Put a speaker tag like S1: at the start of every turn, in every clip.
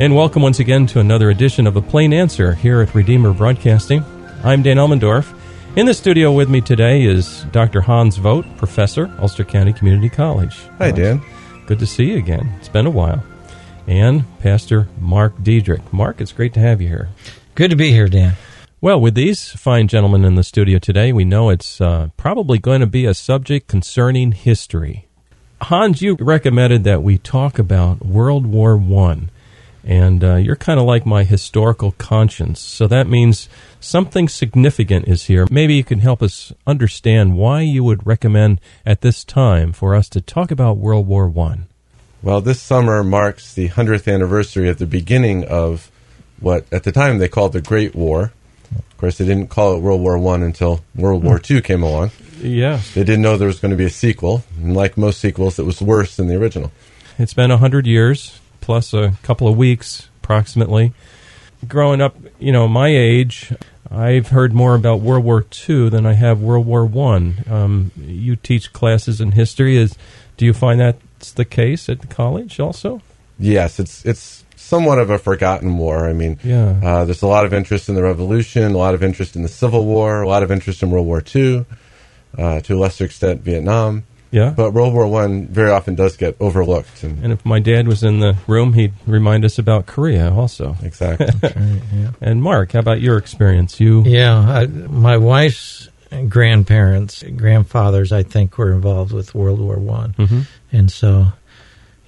S1: And welcome once again to another edition of A Plain Answer here at Redeemer Broadcasting. I'm Dan Elmendorf. In the studio with me today is Dr. Hans Vogt, professor, Ulster County Community College.
S2: Hi, Dan.
S1: Good to see you again. It's been a while. And Pastor Mark Diedrich. Mark, it's great to have you here.
S3: Good to be here, Dan.
S1: Well, with these fine gentlemen in the studio today, we know it's uh, probably going to be a subject concerning history. Hans, you recommended that we talk about World War One and uh, you're kind of like my historical conscience. So that means something significant is here. Maybe you can help us understand why you would recommend at this time for us to talk about World War One.
S2: Well, this summer marks the 100th anniversary of the beginning of what at the time they called the Great War. Of course, they didn't call it World War One until World War Two came along.
S1: Yeah,
S2: they didn't know there was going to be a sequel, and like most sequels, it was worse than the original.
S1: It's been a hundred years plus a couple of weeks, approximately. Growing up, you know, my age, I've heard more about World War II than I have World War One. Um, you teach classes in history. Is do you find that's the case at the college also?
S2: Yes, it's it's somewhat of a forgotten war. I mean,
S1: yeah.
S2: uh, there's a lot of interest in the Revolution, a lot of interest in the Civil War, a lot of interest in World War II, uh, to a lesser extent Vietnam.
S1: Yeah.
S2: But World War One very often does get overlooked.
S1: And, and, if my dad was in the room, he'd remind us about Korea also.
S2: Exactly.
S3: right, yeah.
S1: And Mark, how about your experience? You?
S3: Yeah, I, my wife's grandparents, grandfathers, I think, were involved with World War One,
S1: mm-hmm.
S3: and so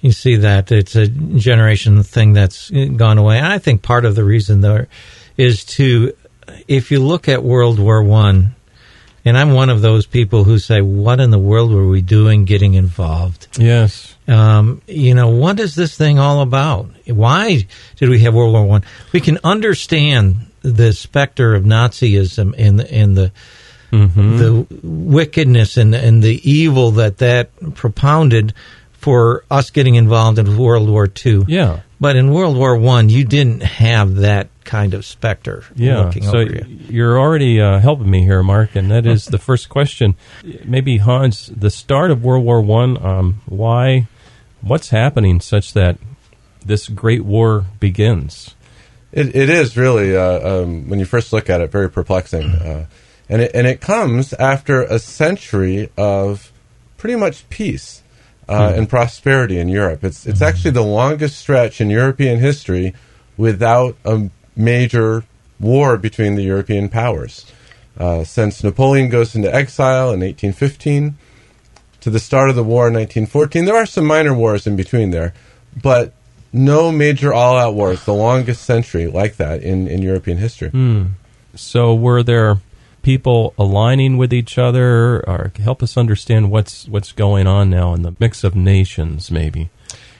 S3: you see that it's a generation thing that's gone away. And I think part of the reason there is to, if you look at World War One and I'm one of those people who say, "What in the world were we doing, getting involved?"
S1: Yes.
S3: Um, you know, what is this thing all about? Why did we have World War One? We can understand the specter of Nazism and and the
S1: mm-hmm.
S3: the wickedness and and the evil that that propounded for us getting involved in World War Two.
S1: Yeah.
S3: But in World War One, you didn't have that kind of specter
S1: yeah,
S3: looking
S1: so
S3: over you.
S1: You're already uh, helping me here, Mark, and that is the first question. Maybe Hans, the start of World War One. Um, why? What's happening such that this great war begins?
S2: It, it is really uh, um, when you first look at it, very perplexing, uh, and it, and it comes after a century of pretty much peace. Uh, and prosperity in Europe. It's it's actually the longest stretch in European history without a major war between the European powers. Uh, since Napoleon goes into exile in 1815 to the start of the war in 1914, there are some minor wars in between there, but no major all out wars, the longest century like that in, in European history.
S1: Hmm. So, were there people aligning with each other, or help us understand what's what's going on now in the mix of nations, maybe?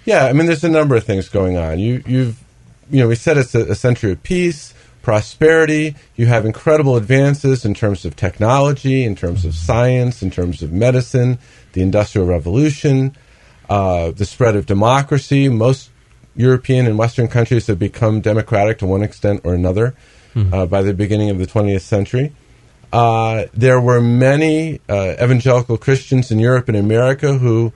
S2: Yeah, I mean, there's a number of things going on. You, you've, you know, we said it's a, a century of peace, prosperity. You have incredible advances in terms of technology, in terms of science, in terms of medicine, the Industrial Revolution, uh, the spread of democracy. Most European and Western countries have become democratic to one extent or another mm-hmm. uh, by the beginning of the 20th century. Uh, there were many uh, evangelical Christians in Europe and America who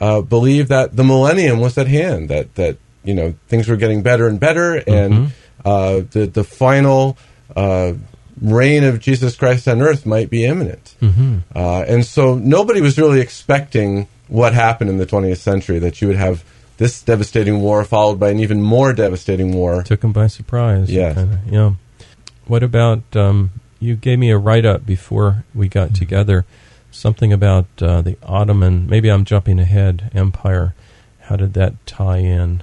S2: uh, believed that the millennium was at hand, that that you know things were getting better and better, and
S1: mm-hmm.
S2: uh, the the final uh, reign of Jesus Christ on earth might be imminent.
S1: Mm-hmm.
S2: Uh, and so nobody was really expecting what happened in the 20th century that you would have this devastating war followed by an even more devastating war.
S1: Took them by surprise.
S2: Yeah,
S1: kinda, yeah. What about um, you gave me a write up before we got
S2: Mm-hmm.
S1: together, something about uh, the Ottoman. Maybe I'm jumping ahead. Empire. How did that tie in?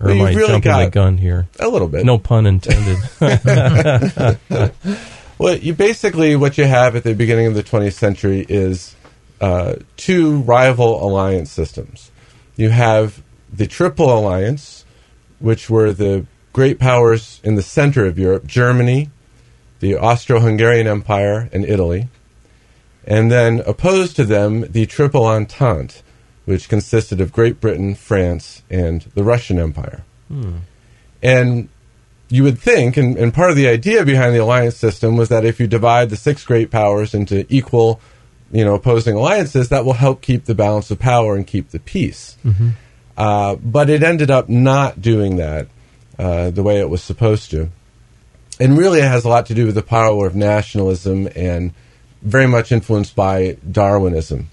S1: Or
S2: Well,
S1: am I
S2: really
S1: jumping the gun here?
S2: A little bit.
S1: No pun intended.
S2: Well, you basically what you have at the beginning of the 20th century is uh, two rival alliance systems. You have the Triple Alliance, which were the great powers in the center of Europe: Germany, the Austro-Hungarian Empire, and Italy. And then opposed to them, the Triple Entente, which consisted of Great Britain, France, and the Russian Empire. And you would think, and, and part of the idea behind the alliance system was that if you divide the six great powers into equal, you know, opposing alliances, that will help keep the balance of power and keep the peace. Uh, but it ended up not doing that. uh, the way it was supposed to. And really, it has a lot to do with the power of nationalism and very much influenced by Darwinism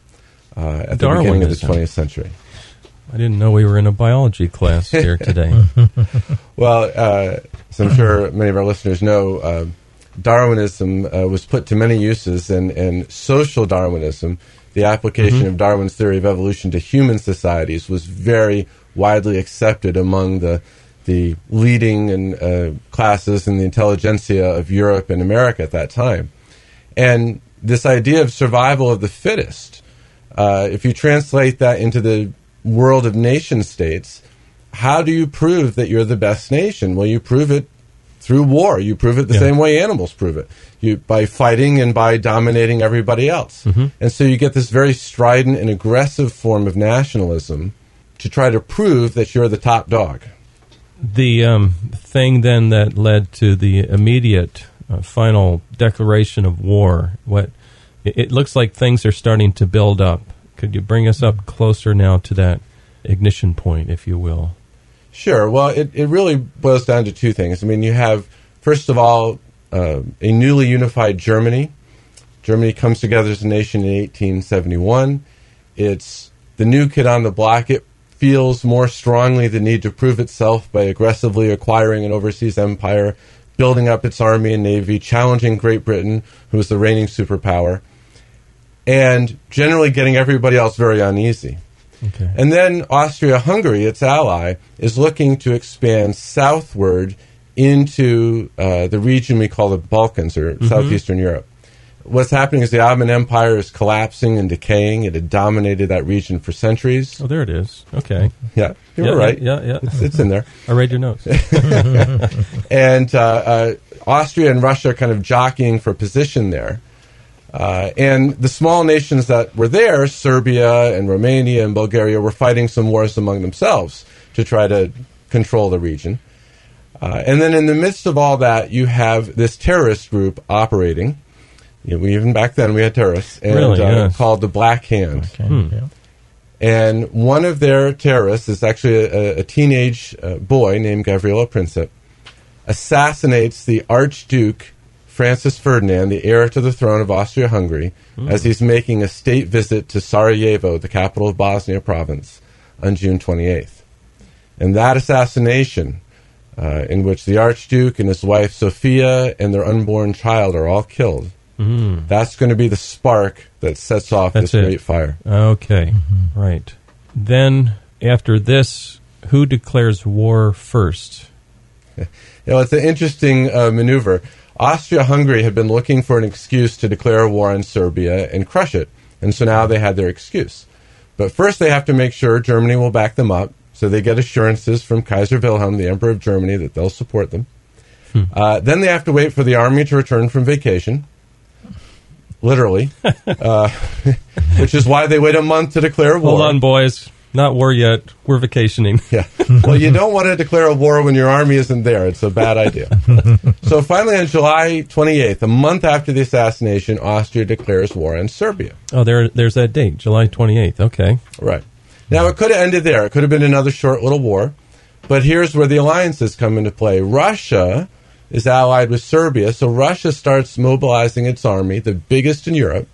S2: uh, at the beginning of the 20th century.
S1: I didn't know we were in a biology class here today.
S2: Well, uh, as I'm sure many of our listeners know, uh, Darwinism uh, was put to many uses, and, and social Darwinism, the application of Darwin's theory of evolution to human societies, was very widely accepted among the the leading and uh, classes in the intelligentsia of Europe and America at that time. And this idea of survival of the fittest, uh, if you translate that into the world of nation states, how do you prove that you're the best nation? Well, you prove it through war. You prove it the
S1: Yeah.
S2: same way animals prove it. You by fighting and by dominating everybody else. And so you get this very strident and aggressive form of nationalism to try to prove that you're the top dog.
S1: The um, thing then that led to the immediate uh, final declaration of war. What it, it looks like things are starting to build up. Could you bring us up closer now to that ignition point, if you will?
S2: Sure. Well, it, it really boils down to two things. I mean, you have, first of all, uh, a newly unified Germany. Germany comes together as a nation in 1871. It's the new kid on the block. It feels more strongly the need to prove itself by aggressively acquiring an overseas empire, building up its army and navy, challenging Great Britain, who is the reigning superpower, and generally getting everybody else very uneasy.
S1: Okay.
S2: And then Austria Hungary, its ally, is looking to expand southward into uh, the region we call the Balkans or southeastern Europe. What's happening is the Ottoman Empire is collapsing and decaying. It had dominated that region for centuries.
S1: Oh, there it is. Okay.
S2: Yeah, you
S1: yeah,
S2: were right.
S1: Yeah, yeah.
S2: It's, it's in there.
S1: I read your notes.
S2: and uh, uh, Austria and Russia are kind of jockeying for position there. Uh, and the small nations that were there, Serbia and Romania and Bulgaria, were fighting some wars among themselves to try to control the region. Uh, and then in the midst of all that, you have this terrorist group operating. You know, we, even back then, we had terrorists and,
S1: Really?
S2: uh,
S1: Yes.
S2: called the Black Hand.
S3: Okay, yeah.
S2: And one of their terrorists is actually a, a teenage uh, boy named Gavrilo Princip, assassinates the Archduke Francis Ferdinand, the heir to the throne of Austria Hungary, as he's making a state visit to Sarajevo, the capital of Bosnia province, on June 28th. And that assassination, uh, in which the Archduke and his wife Sophia and their unborn child are all killed, that's going to be the spark that sets off
S1: That's
S2: this
S1: it.
S2: great fire.
S1: Okay. Right. Then, after this, who declares war first?
S2: You know, it's an interesting uh, maneuver. Austria Hungary had been looking for an excuse to declare war on Serbia and crush it. And so now they had their excuse. But first, they have to make sure Germany will back them up. So they get assurances from Kaiser Wilhelm, the Emperor of Germany, that they'll support them. Uh, then they have to wait for the army to return from vacation. Literally. uh, which is why they wait a month to declare war.
S1: Hold on, boys. Not war yet. We're vacationing.
S2: Yeah. Well, you don't want to declare a war when your army isn't there. It's a bad idea. so finally, on July 28th, a month after the assassination, Austria declares war on Serbia.
S1: Oh, there, there's that date, July 28th. Okay.
S2: Right. Now, it could have ended there. It could have been another short little war. But here's where the alliances come into play. Russia is allied with Serbia, so Russia starts mobilizing its army, the biggest in Europe,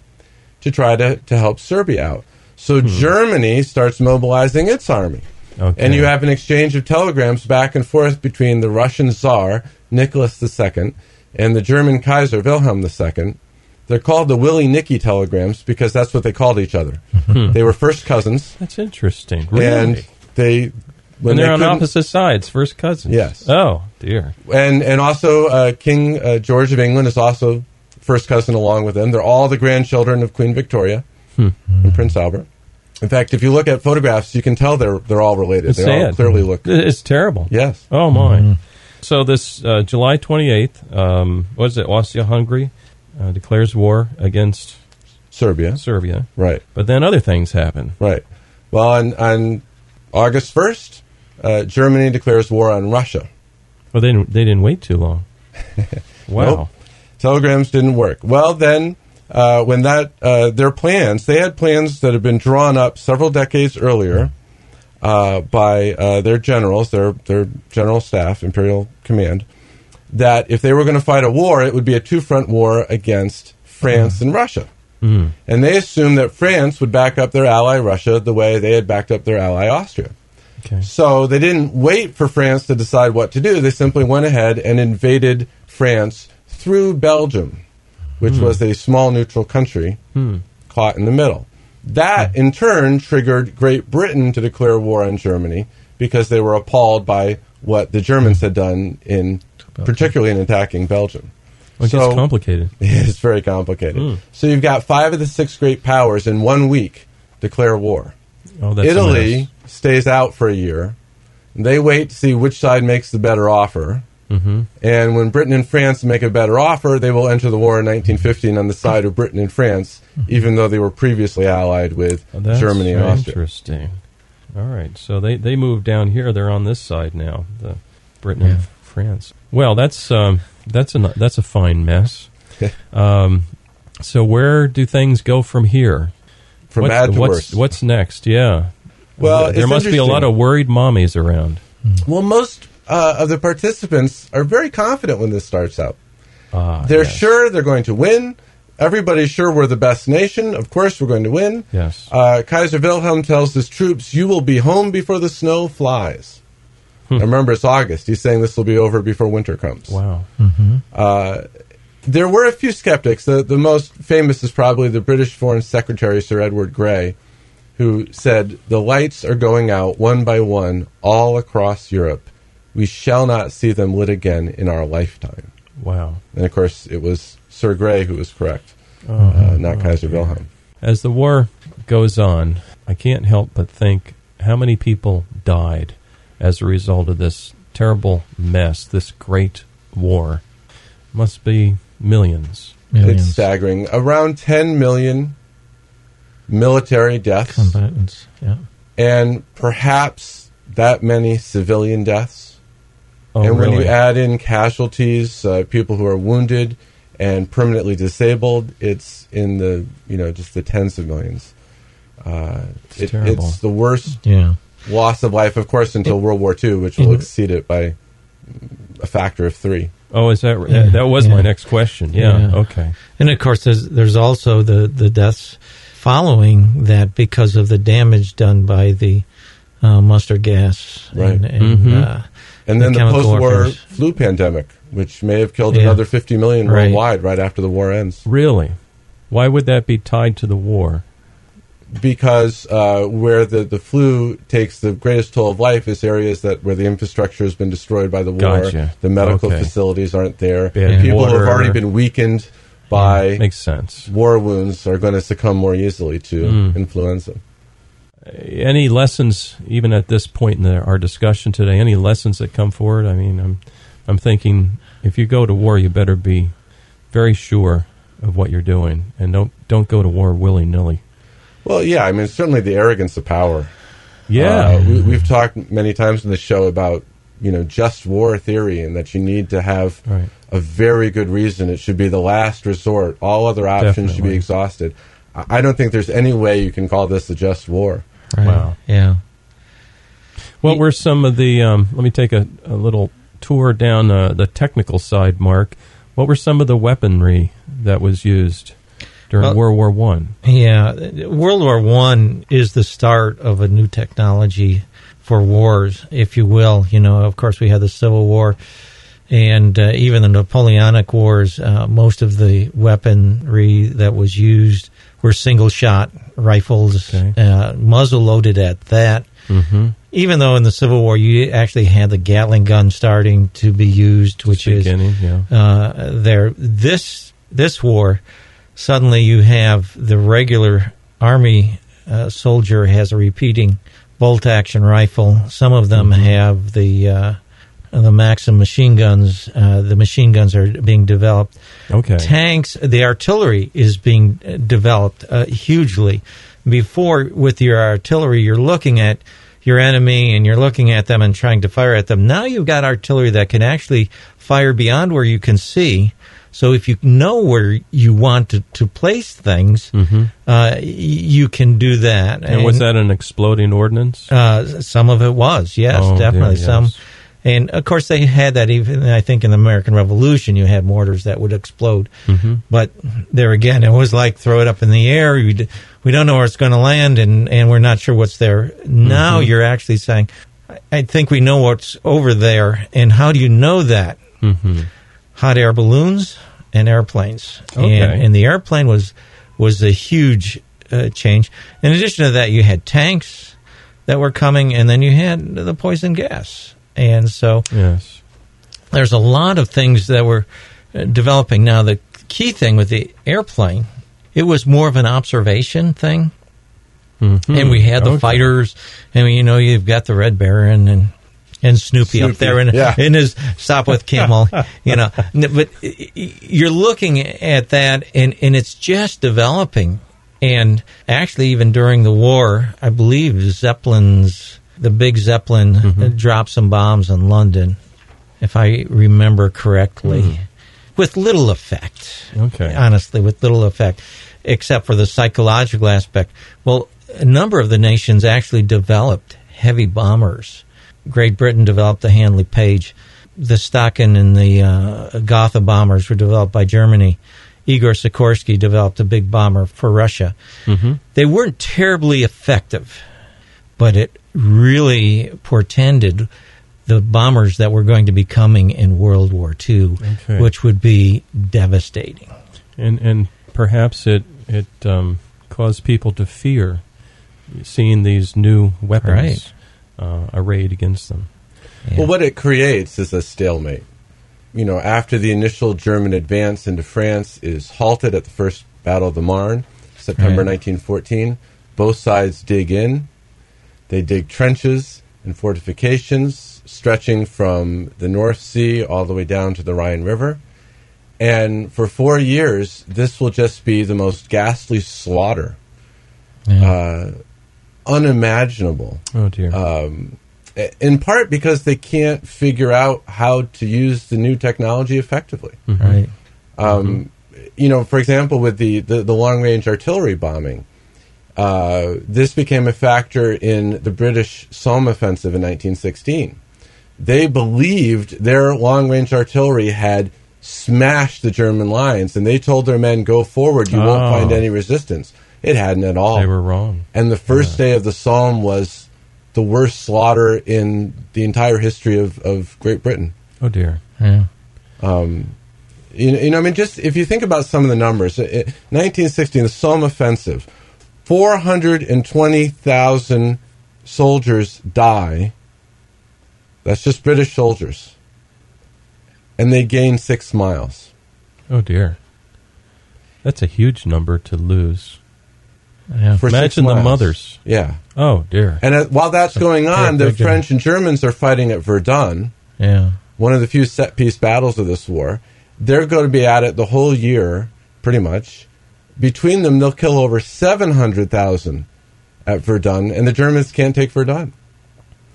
S2: to try to, to help Serbia out. So hmm. Germany starts mobilizing its army.
S1: Okay.
S2: And you have an exchange of telegrams back and forth between the Russian Tsar, Nicholas II, and the German Kaiser, Wilhelm II. They're called the Willy Nicky telegrams because that's what they called each other. Hmm. they were first cousins,
S1: That's interesting. Really?
S2: and they when
S1: and they're
S2: they
S1: on opposite sides, first cousins.
S2: Yes.
S1: Oh, dear.
S2: and and also uh, King uh, George of England is also first cousin along with them. They're all the grandchildren of Queen Victoria
S1: Hmm.
S2: and Prince Albert. In fact, if you look at photographs, you can tell they're they're all related.
S1: It's
S2: they all clearly look.
S1: It's terrible.
S2: Yes.
S1: Oh, my. So this uh, July 28th, um, what is it, Austria-Hungary uh, declares war against
S2: Serbia.
S1: Serbia.
S2: Right.
S1: But then other things happen.
S2: Right. Well, on, on August 1st, uh, Germany declares war on Russia.
S1: Well, they didn't, they didn't wait too long. Wow.
S2: Nope. Telegrams didn't work. Well, then, uh, when that, uh, their plans, they had plans that had been drawn up several decades earlier uh, by uh, their generals, their their general staff, imperial command, that if they were going to fight a war, it would be a two front war against France and Russia. And they assumed that France would back up their ally Russia the way they had backed up their ally Austria.
S1: Okay.
S2: So they didn't wait for France to decide what to do. They simply went ahead and invaded France through Belgium, which was a small neutral country caught in the middle. That, in turn, triggered Great Britain to declare war on Germany because they were appalled by what the Germans had done in, particularly in attacking Belgium.
S1: Well, it
S2: So-
S1: gets complicated.
S2: It's very complicated.
S1: Hmm.
S2: So you've got five of the six great powers in one week declare war.
S1: Oh, that's a
S2: Italy. Stays out for a year. They wait to see which side makes the better offer.
S1: Mm-hmm.
S2: And when Britain and France make a better offer, they will enter the war in 1915 on the side of Britain and France, even though they were previously allied with
S1: Oh, that's
S2: Germany and Austria.
S1: Interesting. All right, so they they moved down here. They're on this side now, the Britain and France. Well, that's um, that's a that's a fine mess. um, so where do things go from here?
S2: From
S1: What-
S2: bad to
S1: what's,
S2: worse.
S1: What's next? Yeah.
S2: Well,
S1: there
S2: it's
S1: must be a lot of worried mommies around.
S2: Well, most uh, of the participants are very confident when this starts out.
S1: Ah,
S2: They're
S1: yes.
S2: sure they're going to win. Everybody's sure we're the best nation. Of course, we're going to win.
S1: Yes.
S2: Uh, Kaiser Wilhelm tells his troops, "You will be home before the snow flies."
S1: Hmm.
S2: Remember, it's August. He's saying this will be over before winter comes.
S1: wow.
S2: Uh, there were a few skeptics. The, the most famous is probably the British Foreign Secretary, Sir Edward Grey, who said, The lights are going out one by one all across Europe. We shall not see them lit again in our lifetime.
S1: Wow.
S2: And of course, it was Sir Grey who was correct,
S1: Oh,
S2: uh, not Kaiser Wilhelm.
S1: As the war goes on, I can't help but think how many people died as a result of this terrible mess, this great war. Must be millions.
S3: Millions.
S2: It's staggering. Around 10 million military deaths,
S3: combatants. Yeah.
S2: and perhaps that many civilian deaths.
S1: Oh,
S2: and when you add in casualties, uh, people who are wounded and permanently disabled, it's in the you know just the tens of millions. Uh,
S1: It's
S2: it-
S1: terrible.
S2: it's the worst
S3: Yeah.
S2: loss of life, of course, until World War II, which will exceed it by a factor of three.
S1: oh, is that
S3: Yeah,
S1: that was my next question? Yeah.
S3: Yeah.
S1: Okay.
S3: And of course, there's there's also the the deaths following that because of the damage done by the uh, mustard gas
S2: Right.
S3: and, and
S1: Mhm.
S3: uh,
S2: And then
S3: The
S2: the, post-war
S3: warfare.
S2: flu pandemic, which may have killed
S3: Yeah.
S2: another 50 million
S3: Right.
S2: worldwide right after the war ends.
S1: Really? Why would that be tied to the war?
S2: because uh, where the, the flu takes the greatest toll of life is areas that where the infrastructure has been destroyed by the war.
S1: Gotcha.
S2: The medical
S1: Okay.
S2: facilities aren't there.
S1: Bad
S2: People who have already been weakened by
S1: Makes sense.
S2: war wounds are going to succumb more easily to
S1: Mm.
S2: influenza.
S1: Any lessons, even at this point in the, our discussion today? Any lessons that come forward? I mean, I'm, I'm thinking if you go to war, you better be very sure of what you're doing, and don't don't go to war willy nilly.
S2: Well, yeah, I mean, certainly the arrogance of power.
S1: Yeah,
S2: Uh, we, we've talked many times in the show about you know just war theory and that you need to have
S1: right.
S2: a very good reason. It should be the last resort. All other options should be exhausted. I I don't think there's any way you can call this a just war.
S3: right.
S1: Wow.
S3: Yeah.
S1: What were some of the? Um, let me take a, a little tour down uh, the technical side, Mark. What were some of the weaponry that was used during
S3: Well-
S1: World War One?
S3: Yeah, World War One is the start of a new technology for wars, if you will. You know, of course, we had the Civil War, and uh, even the Napoleonic Wars. Uh, most of the weaponry that was used were single-shot rifles,
S1: Okay.
S3: uh, muzzle-loaded at that.
S1: Mm-hmm.
S3: Even though in the Civil War you actually had the Gatling gun starting to be used, which is
S1: yeah.
S3: uh, there. This this war, suddenly you have the regular army uh, soldier has a repeating bolt action rifle. Some of them have the uh, the Maxim machine guns. Uh, the machine guns are being developed.
S1: Okay.
S3: Tanks, the artillery is being uh, developed uh, hugely. Before, with your artillery, you're looking at your enemy and you're looking at them and trying to fire at them. Now you've got artillery that can actually fire beyond where you can see. So if you know where you want to, to place things, uh, you can do that.
S1: Mm-hmm. And was that an exploding ordinance?
S3: Uh, some of it was, yes,
S1: Oh, dear,
S3: definitely
S1: yes.
S3: some. And of course, they had that even. I think in the American Revolution, you had mortars that would explode.
S1: Mm-hmm.
S3: But there again, it was like throw it up in the air. We, d- we don't know where it's going to land, and, and we're not sure what's there. Now
S1: Mm-hmm.
S3: you're actually saying, I, I think we know what's over there. And how do you know that?
S1: Mm-hmm.
S3: Hot air balloons and airplanes.
S1: Okay.
S3: And, and the airplane was was a huge uh, change. In addition to that, you had tanks that were coming, and then you had the poison gas. And so
S1: Yes.
S3: there's a lot of things that were uh, developing. Now, the key thing with the airplane, it was more of an observation thing.
S1: Mhm.
S3: And we had the
S1: Okay.
S3: fighters, and you know, you've got the Red Baron and and Snoopy, up there in,
S2: yeah.
S3: in his Sopwith Camel, you know. But you're looking at that, and, and it's just developing. And actually, even during the war, I believe Zeppelin's, the big Zeppelin,
S1: Mm-hmm.
S3: uh, dropped some bombs in London, if I remember correctly, with little effect.
S1: Okay.
S3: honestly, with little effect, except for the psychological aspect. Well, a number of the nations actually developed heavy bombers. Great Britain developed the Handley Page. The Staaken and the uh, Gotha bombers were developed by Germany. Igor Sikorsky developed a big bomber for Russia.
S1: Mm-hmm.
S3: They weren't terribly effective, but it really portended the bombers that were going to be coming in World War II,
S1: Okay.
S3: which would be devastating.
S1: And and perhaps it it um, caused people to fear seeing these new weapons uh, arrayed against them.
S3: Yeah.
S2: Well, what it creates is a stalemate. You know, after the initial German advance into France is halted at the First Battle of the Marne, September
S3: Right.
S2: 1914, both sides dig in. They dig trenches and fortifications stretching from the North Sea all the way down to the Rhine River. And for four years, this will just be the most ghastly slaughter,
S3: Yeah.
S2: uh, unimaginable
S1: Oh dear.
S2: um, in part because they can't figure out how to use the new technology effectively.
S3: right.
S2: Um, You know, for example, with the, the, the long range artillery bombing, uh, this became a factor in the British Somme offensive in 1916. They believed their long range artillery had smashed the German lines, and they told their men, "Go forward, you won't
S1: Oh.
S2: find any resistance." It hadn't at all.
S1: they were wrong.
S2: And the first day of the Somme was the worst slaughter in the entire history of, of Great Britain.
S1: Oh dear.
S3: Yeah.
S2: Um, you know, you know, I mean, just if you think about some of the numbers, i- i- 1916, the Somme offensive, 420,000 soldiers die. That's just British soldiers. And they gain six miles.
S1: Oh dear. That's a huge number to lose.
S3: Yeah.
S2: For
S1: Imagine the mothers.
S2: Yeah.
S1: Oh dear.
S2: And uh, while that's going on, the. French and Germans are fighting at Verdun.
S3: yeah.
S2: one of the few set piece battles of this war. They're going to be at it the whole year, pretty much. Between them, they'll kill over 700,000 at Verdun, and the Germans can't take Verdun.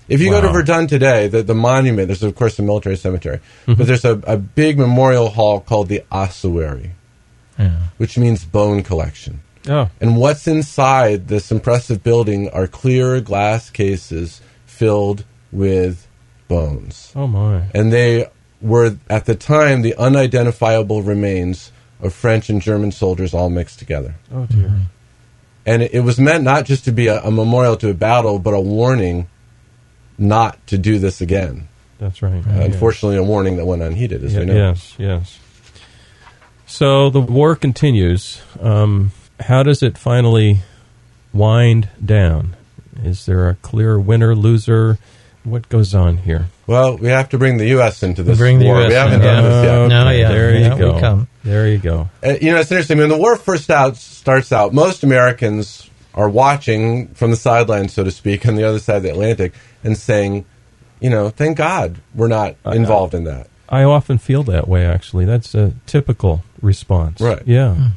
S2: If you go to Verdun today, the, the monument, there's of course a military cemetery, but there's a, a big memorial hall called the ossuary,
S3: Yeah.
S2: which means bone collection.
S1: Oh.
S2: And what's inside this impressive building are clear glass cases filled with bones
S1: Oh my.
S2: and they were at the time the unidentifiable remains of French and German soldiers all mixed together.
S1: Oh dear.
S2: And it, it was meant not just to be a, a memorial to a battle, but a warning not to do this again.
S1: That's right.
S2: Uh, Unfortunately, a warning that went unheeded, as
S1: Yeah,
S2: we know.
S1: Yes, yes. So the war continues. Um, how does it finally wind down? Is there a clear winner, loser? What goes on here?
S2: Well, we have to bring the U.S. into this
S3: Bring the
S2: war.
S3: US
S2: we haven't
S3: in,
S2: done
S3: yeah.
S2: this yet.
S3: No,
S1: Okay,
S3: yeah,
S1: There
S3: yeah,
S1: you
S3: we
S1: go.
S3: come.
S1: There you go.
S2: Uh, you know, it's interesting. When the war first out starts out, most Americans are watching from the sidelines, so to speak, on the other side of the Atlantic, and saying, you know, thank God we're not involved in that.
S1: I often feel that way. Actually, that's a typical response.
S2: Right.
S1: Yeah.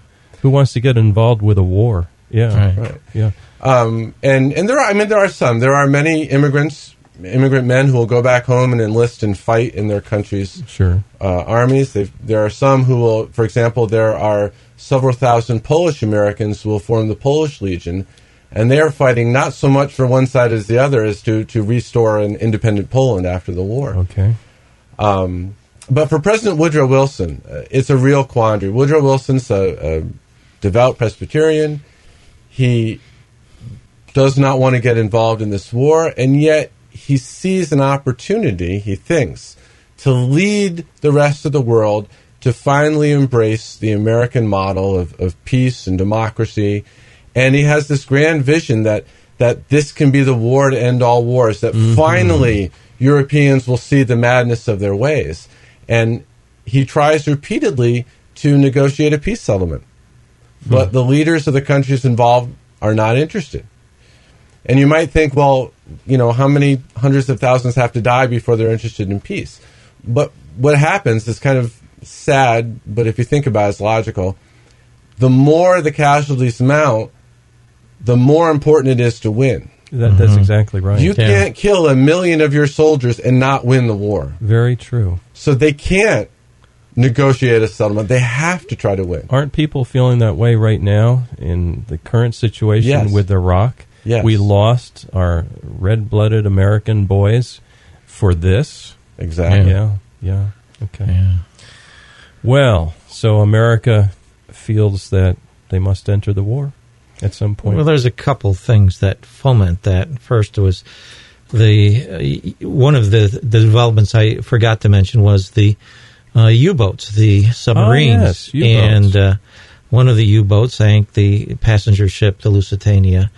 S1: Who wants to get involved with a war? Yeah.
S3: Right.
S2: Right.
S1: Yeah.
S2: Um, and and there are, I mean, there are some. There are many immigrants immigrant men who will go back home and enlist and fight in their country's
S1: Sure.
S2: uh, armies. They've, there are some who will, for example, there are several thousand Polish Americans who will form the Polish Legion, and they are fighting not so much for one side as the other as to, to restore an independent Poland after the war.
S1: Okay.
S2: But for President Woodrow Wilson, uh, it's a real quandary. Woodrow Wilson's a, a devout Presbyterian. He does not want to get involved in this war, and yet he sees an opportunity, he thinks, to lead the rest of the world to finally embrace the American model of, of peace and democracy. And he has this grand vision that, that this can be the war to end all wars, that mm-hmm. finally Europeans will see the madness of their ways. And he tries repeatedly to negotiate a peace settlement. But the leaders of the countries involved are not interested. And you might think, well, you know, how many hundreds of thousands have to die before they're interested in peace? But what happens is kind of sad, but if you think about it, it's logical. The more the casualties mount, the more important it is to win.
S1: That, That's mm-hmm. exactly right.
S2: You
S3: Yeah.
S2: can't kill a million of your soldiers and not win the war.
S1: Very true.
S2: So they can't negotiate a settlement. They have to try to win.
S1: Aren't people feeling that way right now in the current situation
S2: Yes.
S1: with Iraq?
S2: Yes.
S1: We lost our red blooded American boys for this.
S2: Exactly.
S1: Yeah. Yeah. Okay.
S3: Yeah.
S1: Well, so America feels that they must enter the war at some point.
S3: Well, there's a couple things that foment that. First was the uh, one of the the developments I forgot to mention was the uh, U-boats, the submarines,
S1: Oh, yes,
S3: and uh, one of the U-boats sank the passenger ship, the Lusitania,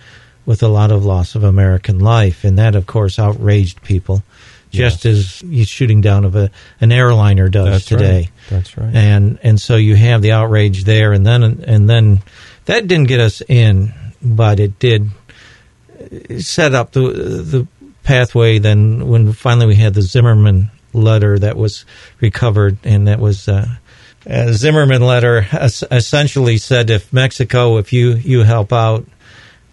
S3: with a lot of loss of American life, and that, of course, outraged people, just as you shooting down of a an airliner does
S1: That's
S3: today
S1: right. That's right.
S3: and and so you have the outrage there, and then and then that didn't get us in, but it did set up the the pathway. Then when finally we had the Zimmerman letter that was recovered, and that was. Uh, a Zimmerman letter essentially said, "If Mexico, if you you help out,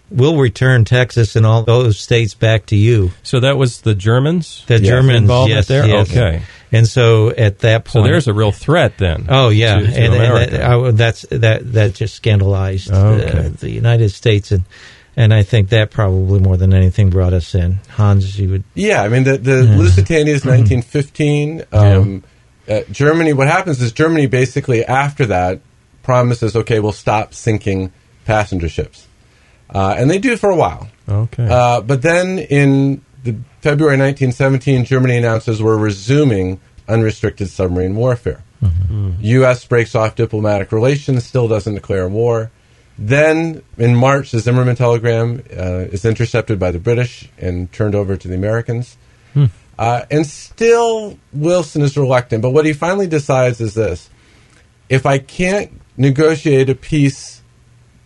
S3: we'll return Texas and all those states back to you."
S1: so that was the Germans?
S3: The
S2: Yes.
S3: Germans,
S1: Involvement
S3: yes,
S1: there?
S3: yes.
S1: Okay.
S3: And so at that
S1: So
S3: point,
S1: there's a real threat then.
S3: Oh yeah,
S1: to- to
S3: and, and that, I, that's that that just scandalized
S1: Okay.
S3: uh, the United States, and and I think that probably more than anything brought us in. Hans, you would
S2: Yeah, I mean the the Lusitania is 1915. Um, uh, Germany. What happens is Germany basically after that promises, okay, we'll stop sinking passenger ships, uh, and they do for a while.
S1: okay.
S2: Uh, but then in the February 1917, Germany announces we're resuming unrestricted submarine warfare. U.S. breaks off diplomatic relations, still doesn't declare war. Then in March, the Zimmerman telegram uh, is intercepted by the British and turned over to the Americans. Uh, and still, Wilson is reluctant. But what he finally decides is this if I can't negotiate a peace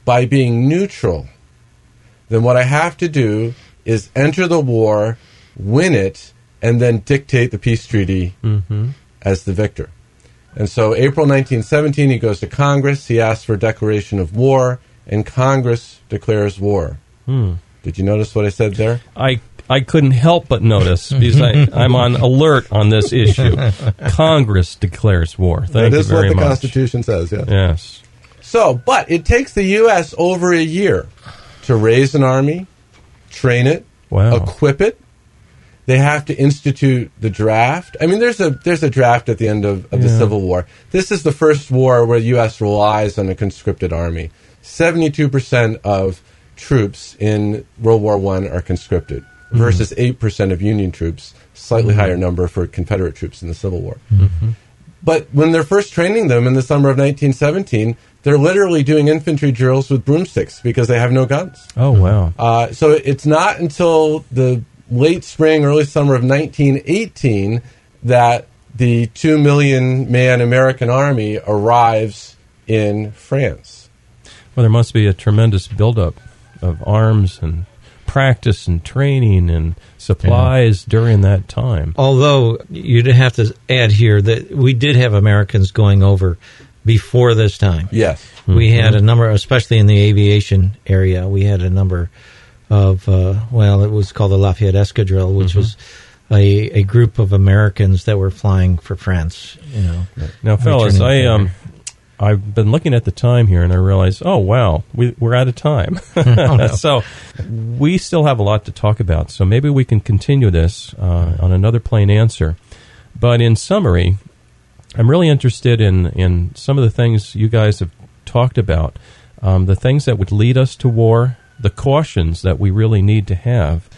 S2: by being neutral, then what I have to do is enter the war, win it, and then dictate the peace treaty as the victor. And so, April 1917, he goes to Congress. He asks for a declaration of war, and Congress declares war. Hmm. Did you notice what I said there?
S1: I I couldn't help but notice because I, I'm on alert on this issue. Congress declares war. Thank
S2: that
S1: you
S2: is what the
S1: much.
S2: Constitution says. Yeah.
S1: Yes.
S2: So, but it takes the U.S. over a year to raise an army, train it,
S1: Wow.
S2: equip it. They have to institute the draft. I mean, there's a there's a draft at the end of, of the Civil War. This is the first war where the U.S. relies on a conscripted army. Seventy-two percent of troops in World War One are conscripted mm-hmm. versus eight percent of Union troops. Slightly mm-hmm. higher number for Confederate troops in the Civil War. Mm-hmm. But when they're first training them in the summer of 1917, they're literally doing infantry drills with broomsticks because they have no guns.
S1: Oh wow.
S2: Uh, so it's not until the late spring, early summer of 1918 that the two million man American army arrives in France.
S1: Well, there must be a tremendous buildup of arms and practice and training and supplies during that time.
S3: Although you'd have to add here that we did have Americans going over before this time.
S2: Yes.
S3: We had mm-hmm. a number, especially in the aviation area, we had a number of uh, well, it was called the Lafayette Escadrille, which
S1: Mm-hmm.
S3: was a, a group of Americans that were flying for France. You know,
S1: Now, fellas, I um, I've been looking at the time here, and I realize, oh wow, we, we're out of time. so we still have a lot to talk about. So maybe we can continue this uh, on another plain answer. But in summary, I'm really interested in in some of the things you guys have talked about, um, the things that would lead us to war, the cautions that we really need to have,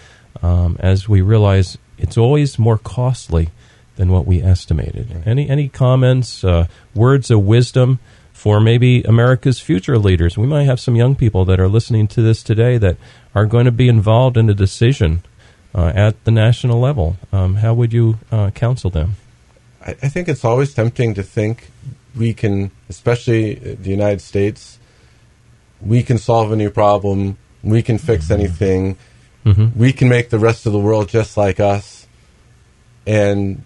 S1: um, as we realize it's always more costly than what we estimated. Any any comments, uh, words of wisdom for maybe America's future leaders? We might have some young people that are listening to this today that are going to be involved in a decision uh, at the national level. Um, how would you uh, counsel them?
S2: I, I think it's always tempting to think we can, especially the United States, we can solve a new problem, we can fix anything,
S1: Mm-hmm.
S2: we can make the rest of the world just like us, and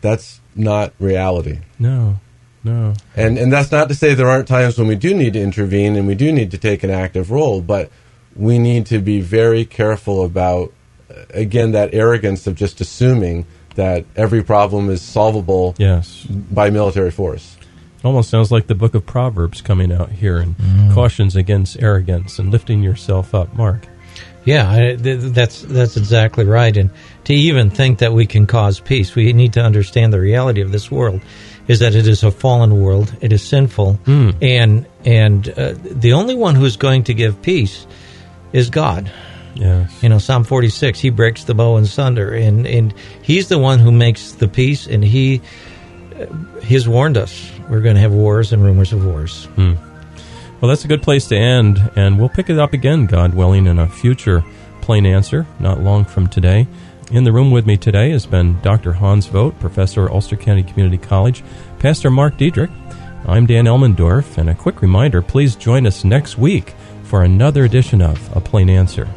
S2: that's not reality.
S1: No, no.
S2: And and that's not to say there aren't times when we do need to intervene and we do need to take an active role, but we need to be very careful about uh, again that arrogance of just assuming that every problem is solvable
S1: Yes.
S2: by military force.
S1: Almost sounds like the book of Proverbs coming out here and cautions against arrogance and lifting yourself up. Mark.
S3: Yeah, I, th- that's that's exactly right. And to even think that we can cause peace, we need to understand the reality of this world is that it is a fallen world. It is sinful, and and uh, the only one who's going to give peace is God.
S1: Yes.
S3: You know, Psalm forty six, He breaks the bow and sunder, and and He's the one who makes the peace, and He He's warned us we're going to have wars and rumors of wars. Hmm.
S1: Well, that's a good place to end, and we'll pick it up again, God willing, in a future plain answer, not long from today. In the room with me today has been Dr. Hans Vogt, professor Ulster County Community College, Pastor Mark Diedrich. I'm Dan Elmendorf, and a quick reminder please join us next week for another edition of A Plain Answer.